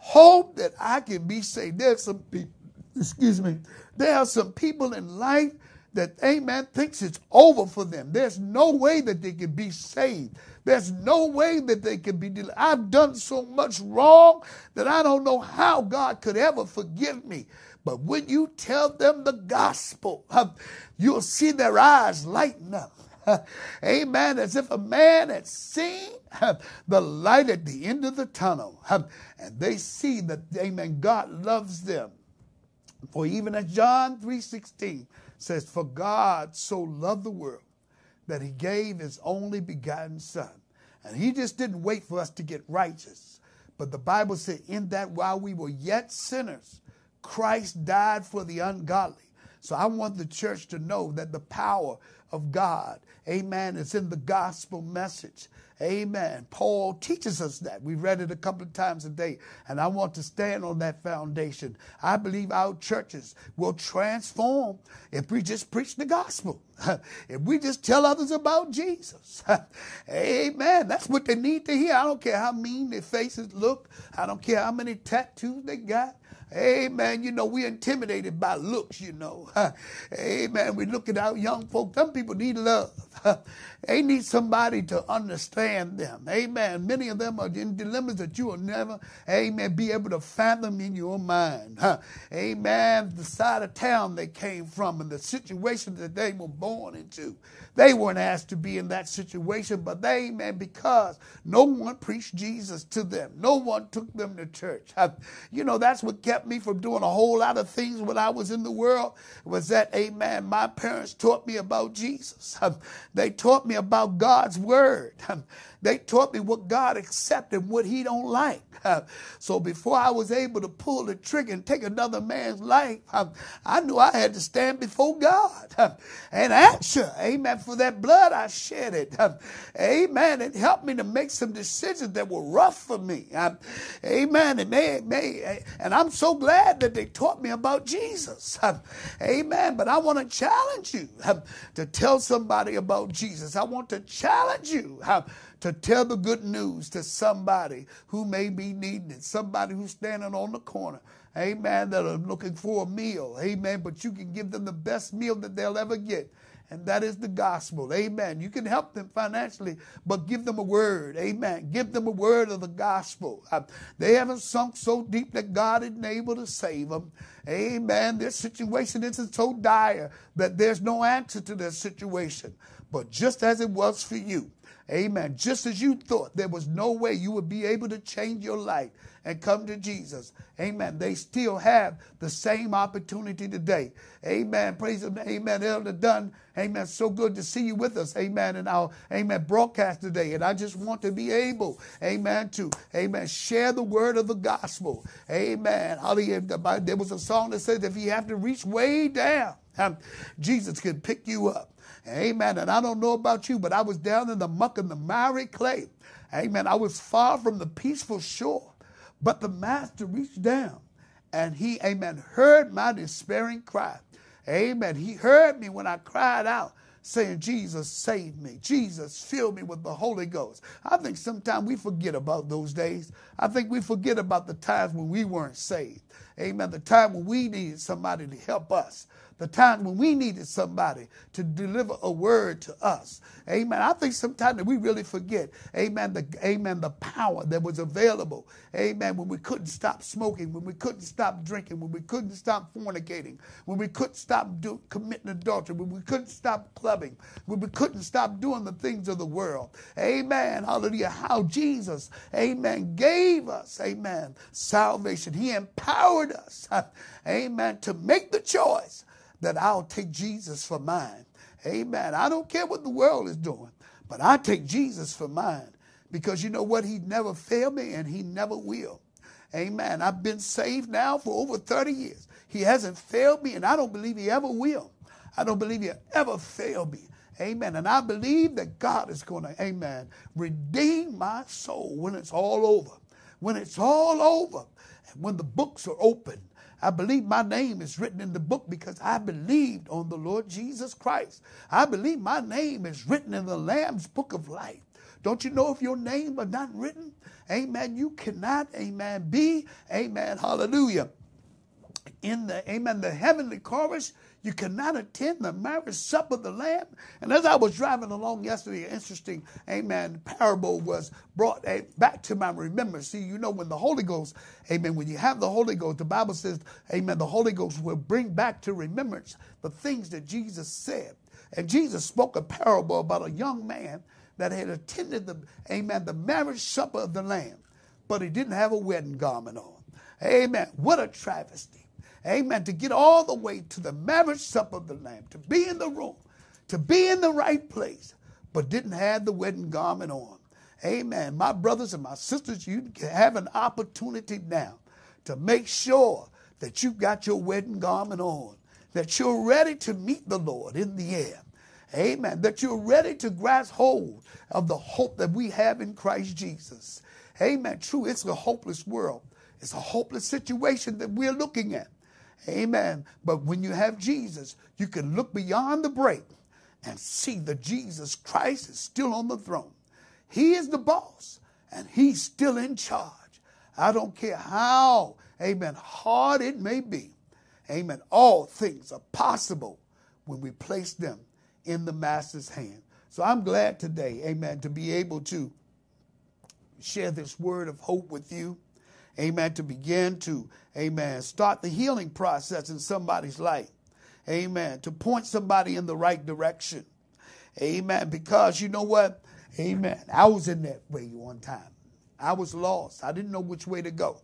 hope that I can be saved. There's some people, excuse me, there are some people in life that, amen, thinks it's over for them. There's no way that they can be saved. There's no way that they can be delivered. I've done so much wrong that I don't know how God could ever forgive me. But when you tell them the gospel, you'll see their eyes lighten up. Amen. As if a man had seen the light at the end of the tunnel. And they see that, amen, God loves them. For even as John 3:16 says, For God so loved the world that he gave his only begotten son. And he just didn't wait for us to get righteous. But the Bible said, in that while we were yet sinners, Christ died for the ungodly. So I want the church to know that the power of God, amen, is in the gospel message. Amen. Paul teaches us that. We read it a couple of times a day, and I want to stand on that foundation. I believe our churches will transform if we just preach the gospel. if we just tell others about Jesus. Amen. That's what they need to hear. I don't care how mean their faces look. I don't care how many tattoos they got. Amen. You know, we're intimidated by looks, you know. Amen. We look at our young folks. Some people need love. they need somebody to understand them. Amen. Many of them are in dilemmas that you will never, amen, be able to fathom in your mind. Amen. The side of town they came from and the situation that they were born into. They weren't asked to be in that situation, but they, amen, because no one preached Jesus to them. No one took them to church. You know, that's what kept me from doing a whole lot of things when I was in the world was that, amen, my parents taught me about Jesus. They taught me about God's word. They taught me what God accepts and what he don't like. So before I was able to pull the trigger and take another man's life, I knew I had to stand before God and answer, amen, for that blood I shed it. Amen. It helped me to make some decisions that were rough for me. Amen. And, may, may, and I'm so glad that they taught me about Jesus. Amen. But I want to challenge you to tell somebody about Jesus. I want to challenge you to tell the good news to somebody who may be needing it, somebody who's standing on the corner, amen, that are looking for a meal, amen, but you can give them the best meal that they'll ever get. And that is the gospel. Amen. You can help them financially, but give them a word. Amen. Give them a word of the gospel. Uh, they haven't sunk so deep that God isn't able to save them. Amen. Their situation isn't so dire that there's no answer to their situation. But just as it was for you, Amen. Just as you thought there was no way you would be able to change your life and come to Jesus. Amen. They still have the same opportunity today. Amen. Praise Him. Amen. Elder Dunn. Amen. So good to see you with us. Amen. In our Amen broadcast today. And I just want to be able, Amen, to Amen share the word of the gospel. Amen. There was a song that says if you have to reach way down, um, Jesus can pick you up. Amen. And I don't know about you, but I was down in the muck and the miry clay. Amen. I was far from the peaceful shore, but the master reached down and he, amen, heard my despairing cry. Amen. He heard me when I cried out saying, Jesus, save me. Jesus, fill me with the Holy Ghost. I think sometimes we forget about those days. I think we forget about the times when we weren't saved. Amen. The time when we needed somebody to help us the time when we needed somebody to deliver a word to us. Amen. I think sometimes that we really forget, amen, the amen, the power that was available. Amen. When we couldn't stop smoking, when we couldn't stop drinking, when we couldn't stop fornicating, when we couldn't stop do, committing adultery, when we couldn't stop clubbing, when we couldn't stop doing the things of the world. Amen. Hallelujah. How Jesus, amen, gave us, amen, salvation. He empowered us, amen, to make the choice that I'll take Jesus for mine. Amen. I don't care what the world is doing, but I take Jesus for mine because you know what? He never failed me and he never will. Amen. I've been saved now for over 30 years. He hasn't failed me and I don't believe he ever will. I don't believe he'll ever fail me. Amen. And I believe that God is going to, amen, redeem my soul when it's all over. When it's all over. And when the books are open I believe my name is written in the book because I believed on the Lord Jesus Christ. I believe my name is written in the Lamb's book of life. Don't you know if your name is not written? Amen. You cannot, amen, be, amen, hallelujah. In the, amen, the heavenly chorus, you cannot attend the marriage supper of the Lamb. And as I was driving along yesterday, an interesting, amen, parable was brought eh, back to my remembrance. See, you know, when the Holy Ghost, amen, when you have the Holy Ghost, the Bible says, amen, the Holy Ghost will bring back to remembrance the things that Jesus said. And Jesus spoke a parable about a young man that had attended the, amen, the marriage supper of the Lamb, but he didn't have a wedding garment on. Amen. What a travesty. Amen. To get all the way to the marriage supper of the Lamb, to be in the room, to be in the right place, but didn't have the wedding garment on. Amen. My brothers and my sisters, you have an opportunity now to make sure that you've got your wedding garment on, that you're ready to meet the Lord in the air. Amen. That you're ready to grasp hold of the hope that we have in Christ Jesus. Amen. True, it's a hopeless world. It's a hopeless situation that we're looking at. Amen. But when you have Jesus, you can look beyond the break and see that Jesus Christ is still on the throne. He is the boss and he's still in charge. I don't care how, amen, hard it may be. Amen. All things are possible when we place them in the master's hand. So I'm glad today, amen, to be able to share this word of hope with you. Amen. To begin to, amen, start the healing process in somebody's life. Amen. To point somebody in the right direction. Amen. Because you know what? Amen. I was in that way one time. I was lost. I didn't know which way to go.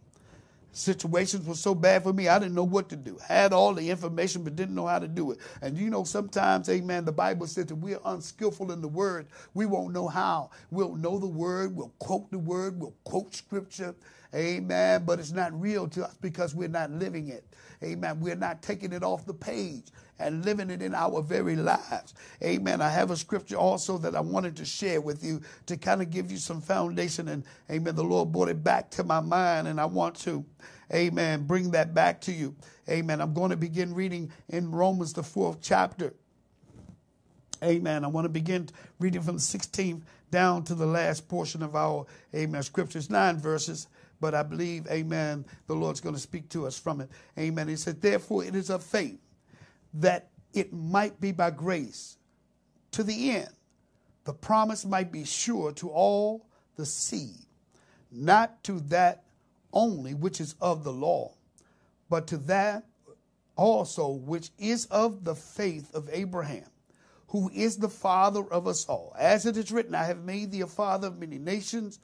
Situations were so bad for me, I didn't know what to do. Had all the information, but didn't know how to do it. And you know, sometimes, amen, the Bible says that we're unskillful in the word. We won't know how. We'll know the word, we'll quote the word, we'll quote scripture, amen, but it's not real to us because we're not living it. Amen. We're not taking it off the page and living it in our very lives. Amen. I have a scripture also that I wanted to share with you to kind of give you some foundation. And amen. The Lord brought it back to my mind, and I want to, amen, bring that back to you. Amen. I'm going to begin reading in Romans, the fourth chapter. Amen. I want to begin reading from the 16th down to the last portion of our, amen, scriptures, nine verses but I believe, amen, the Lord's going to speak to us from it. Amen. He said, Therefore, it is of faith that it might be by grace to the end. The promise might be sure to all the seed, not to that only which is of the law, but to that also which is of the faith of Abraham, who is the father of us all. As it is written, I have made thee a father of many nations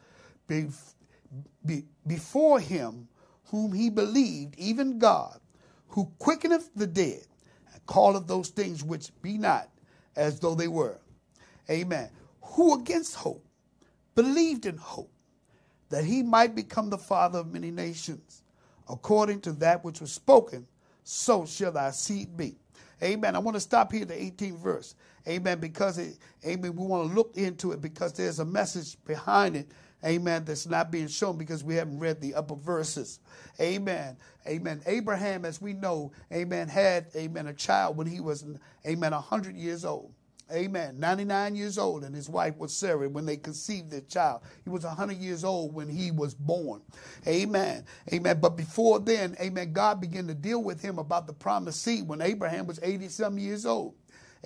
before him whom he believed, even God, who quickeneth the dead, and calleth those things which be not as though they were. Amen. Who against hope believed in hope that he might become the father of many nations, according to that which was spoken, so shall thy seed be. Amen. I want to stop here at the 18th verse. Amen. Because it, amen, we want to look into it because there's a message behind it Amen. That's not being shown because we haven't read the upper verses. Amen. Amen. Abraham, as we know, amen, had, amen, a child when he was, amen, 100 years old. Amen. 99 years old, and his wife was Sarah when they conceived their child. He was 100 years old when he was born. Amen. Amen. But before then, amen, God began to deal with him about the promised seed when Abraham was 80 some years old.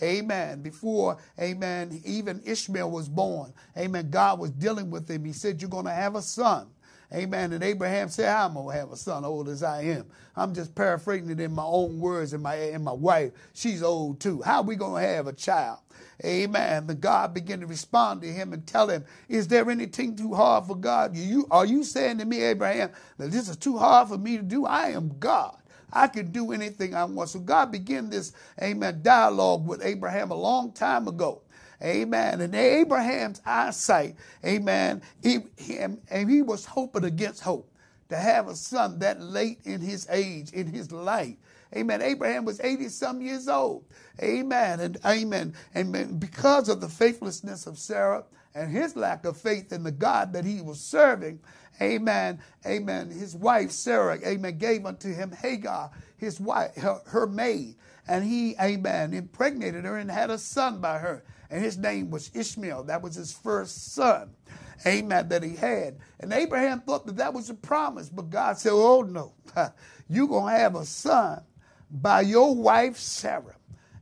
Amen. Before, amen, even Ishmael was born, amen, God was dealing with him. He said, You're going to have a son. Amen. And Abraham said, I'm going to have a son old as I am. I'm just paraphrasing it in my own words and my, and my wife. She's old too. How are we going to have a child? Amen. The God began to respond to him and tell him, Is there anything too hard for God? You, are you saying to me, Abraham, that this is too hard for me to do? I am God. I can do anything I want. So God began this, amen, dialogue with Abraham a long time ago. Amen. And Abraham's eyesight, amen, he, and he was hoping against hope to have a son that late in his age, in his life. Amen. Abraham was 80 some years old. Amen. And amen. And because of the faithlessness of Sarah and his lack of faith in the God that he was serving, Amen. Amen. His wife, Sarah, amen, gave unto him Hagar, his wife, her, her maid. And he, amen, impregnated her and had a son by her. And his name was Ishmael. That was his first son, amen, that he had. And Abraham thought that that was a promise. But God said, oh, no, you're going to have a son by your wife, Sarah.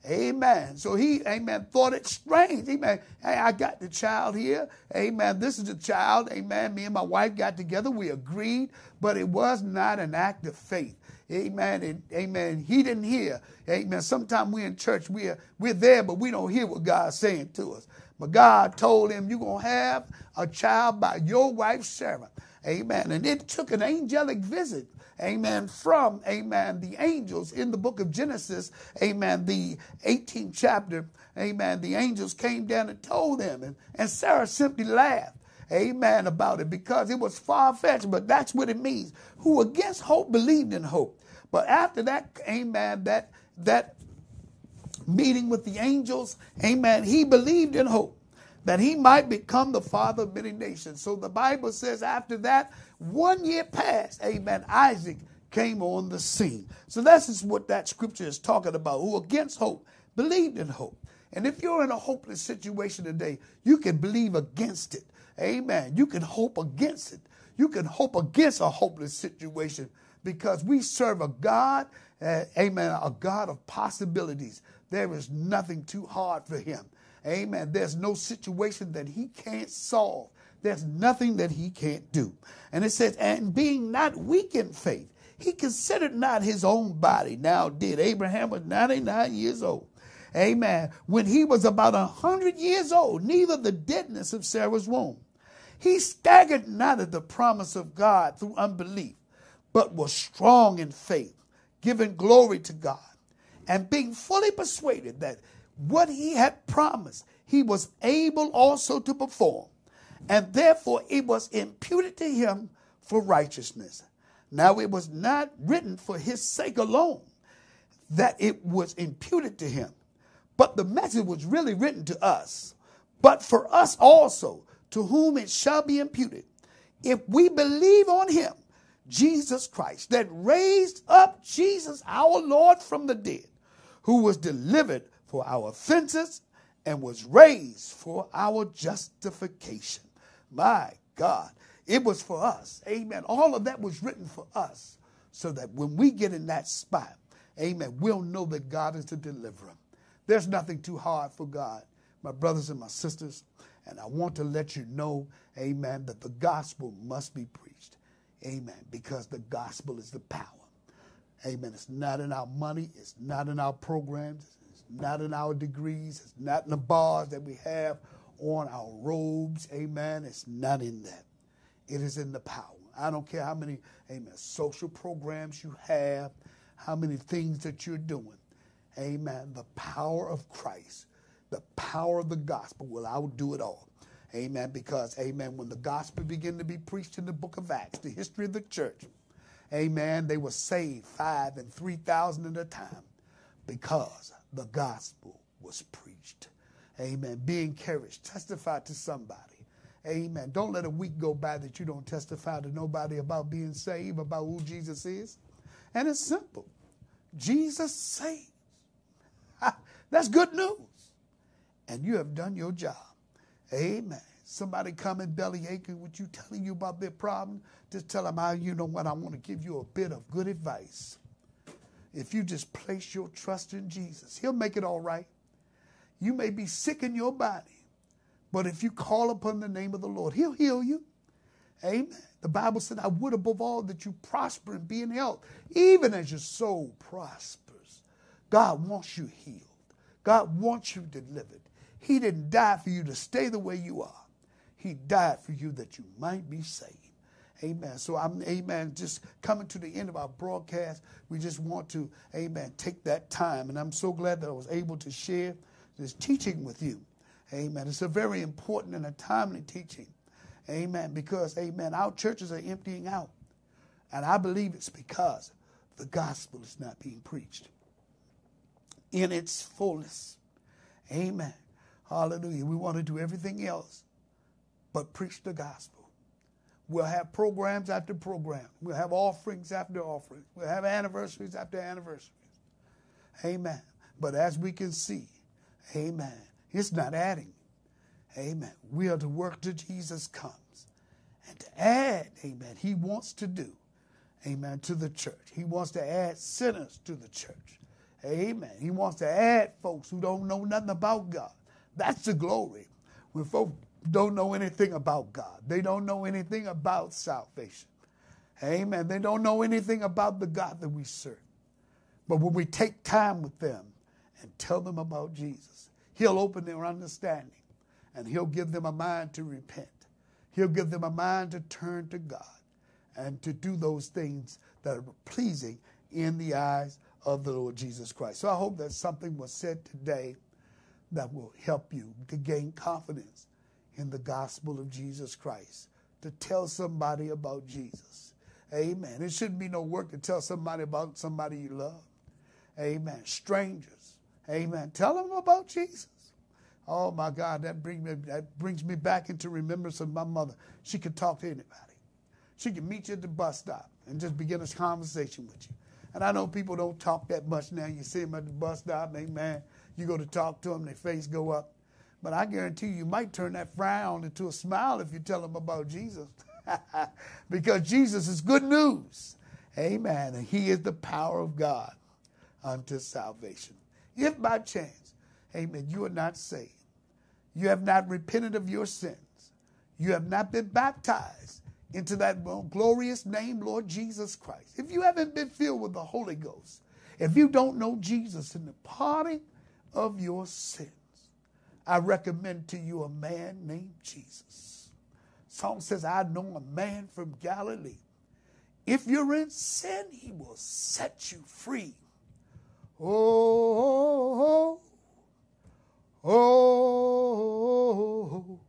Amen. So he, amen, thought it strange. Amen. Hey, I got the child here. Amen. This is the child. Amen. Me and my wife got together. We agreed, but it was not an act of faith. Amen. And, amen. He didn't hear. Amen. Sometimes we're in church, we're, we're there, but we don't hear what God's saying to us. But God told him, You're going to have a child by your wife, Sarah. Amen. And it took an angelic visit amen, from, amen, the angels in the book of Genesis, amen, the 18th chapter, amen, the angels came down and told them. And, and Sarah simply laughed, amen, about it because it was far fetched, but that's what it means. Who against hope believed in hope. But after that, amen, that, that meeting with the angels, amen, he believed in hope that he might become the father of many nations. So the Bible says after that, one year passed, amen, Isaac came on the scene. So that's just what that scripture is talking about. Who against hope believed in hope. And if you're in a hopeless situation today, you can believe against it. Amen. You can hope against it. You can hope against a hopeless situation because we serve a God, uh, amen, a God of possibilities. There is nothing too hard for him. Amen. There's no situation that he can't solve. There's nothing that he can't do. And it says, and being not weak in faith, he considered not his own body. Now did. Abraham was 99 years old. Amen. When he was about a hundred years old, neither the deadness of Sarah's womb. He staggered not at the promise of God through unbelief, but was strong in faith, giving glory to God, and being fully persuaded that what he had promised, he was able also to perform. And therefore it was imputed to him for righteousness. Now it was not written for his sake alone that it was imputed to him, but the message was really written to us, but for us also, to whom it shall be imputed. If we believe on him, Jesus Christ, that raised up Jesus our Lord from the dead, who was delivered for our offenses and was raised for our justification. My God, it was for us. Amen. All of that was written for us so that when we get in that spot, amen, we'll know that God is the deliverer. There's nothing too hard for God, my brothers and my sisters. And I want to let you know, amen, that the gospel must be preached. Amen. Because the gospel is the power. Amen. It's not in our money, it's not in our programs, not in our degrees, it's not in the bars that we have on our robes. Amen. It's not in that. It is in the power. I don't care how many, amen, social programs you have, how many things that you're doing. Amen. The power of Christ, the power of the gospel will outdo it all. Amen. Because, amen, when the gospel began to be preached in the book of Acts, the history of the church, amen, they were saved five and 3,000 at a time because the gospel was preached. Amen. Be encouraged. Testify to somebody. Amen. Don't let a week go by that you don't testify to nobody about being saved, about who Jesus is. And it's simple Jesus saves. That's good news. And you have done your job. Amen. Somebody coming belly aching with you, telling you about their problem, just tell them how you know what I want to give you a bit of good advice if you just place your trust in Jesus, He'll make it all right. You may be sick in your body, but if you call upon the name of the Lord, He'll heal you. Amen. The Bible said, I would above all that you prosper and be in health, even as your soul prospers. God wants you healed. God wants you delivered. He didn't die for you to stay the way you are. He died for you that you might be saved. Amen. So I'm, amen, just coming to the end of our broadcast. We just want to, amen, take that time. And I'm so glad that I was able to share this teaching with you. Amen. It's a very important and a timely teaching. Amen. Because, amen, our churches are emptying out. And I believe it's because the gospel is not being preached in its fullness. Amen. Hallelujah. We want to do everything else but preach the gospel. We'll have programs after program. We'll have offerings after offerings. We'll have anniversaries after anniversaries. Amen. But as we can see, amen, it's not adding. Amen. We are to work till Jesus comes. And to add, amen, he wants to do, amen, to the church. He wants to add sinners to the church. Amen. He wants to add folks who don't know nothing about God. That's the glory. When folks don't know anything about God. They don't know anything about salvation. Amen. They don't know anything about the God that we serve. But when we take time with them and tell them about Jesus, He'll open their understanding and He'll give them a mind to repent. He'll give them a mind to turn to God and to do those things that are pleasing in the eyes of the Lord Jesus Christ. So I hope that something was said today that will help you to gain confidence in the gospel of Jesus Christ, to tell somebody about Jesus. Amen. It shouldn't be no work to tell somebody about somebody you love. Amen. Strangers. Amen. Tell them about Jesus. Oh my God, that brings me that brings me back into remembrance of my mother. She could talk to anybody. She could meet you at the bus stop and just begin a conversation with you. And I know people don't talk that much now. You see them at the bus stop, amen. You go to talk to them, their face go up. But I guarantee you, you might turn that frown into a smile if you tell them about Jesus. because Jesus is good news. Amen. And he is the power of God unto salvation. If by chance, amen, you are not saved, you have not repented of your sins, you have not been baptized into that glorious name, Lord Jesus Christ, if you haven't been filled with the Holy Ghost, if you don't know Jesus in the parting of your sins, I recommend to you a man named Jesus. Psalm says, I know a man from Galilee. If you're in sin, he will set you free. Oh, oh, oh,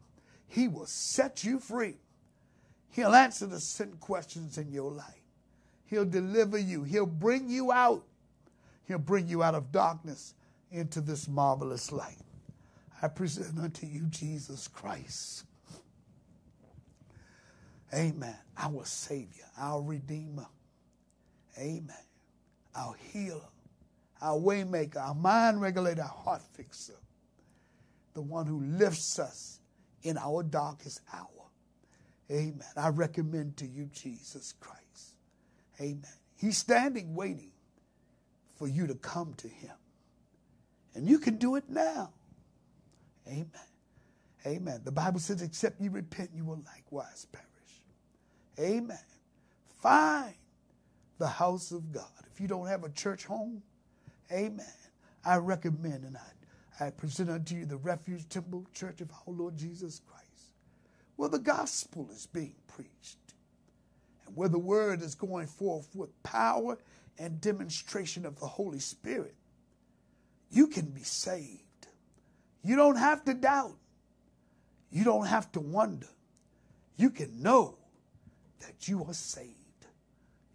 he will set you free. He'll answer the sin questions in your life. He'll deliver you. He'll bring you out. He'll bring you out of darkness into this marvelous light. I present unto you Jesus Christ. Amen. Our Savior, our Redeemer. Amen. Our healer, our waymaker, our mind regulator, our heart fixer. The one who lifts us in our darkest hour. Amen. I recommend to you Jesus Christ. Amen. He's standing waiting for you to come to him. And you can do it now. Amen. Amen. The Bible says, except you repent, you will likewise perish. Amen. Find the house of God. If you don't have a church home, amen. I recommend and I, I present unto you the Refuge Temple Church of our Lord Jesus Christ, where the gospel is being preached and where the word is going forth with power and demonstration of the Holy Spirit. You can be saved. You don't have to doubt. You don't have to wonder. You can know that you are saved.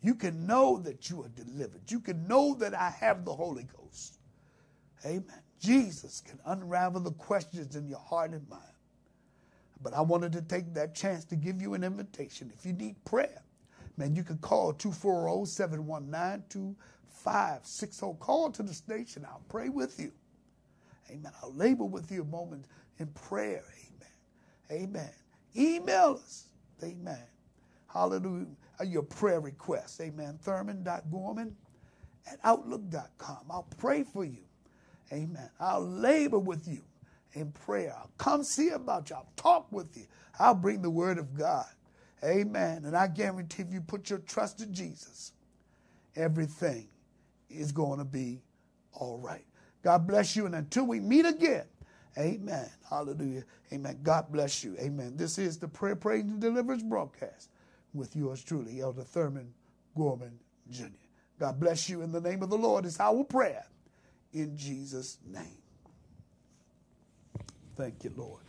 You can know that you are delivered. You can know that I have the Holy Ghost. Amen. Jesus can unravel the questions in your heart and mind. But I wanted to take that chance to give you an invitation. If you need prayer, man, you can call 240 719 2560. Call to the station. I'll pray with you. Amen. I'll labor with you a moment in prayer. Amen. Amen. Email us. Amen. Hallelujah. Your prayer requests. Amen. Thurman.gorman at outlook.com. I'll pray for you. Amen. I'll labor with you in prayer. I'll come see about you. I'll talk with you. I'll bring the word of God. Amen. And I guarantee if you put your trust in Jesus, everything is going to be all right. God bless you. And until we meet again, amen. Hallelujah. Amen. God bless you. Amen. This is the Prayer, Praise, and Deliverance broadcast with yours truly, Elder Thurman Gorman Jr. God bless you. In the name of the Lord is our prayer. In Jesus' name. Thank you, Lord.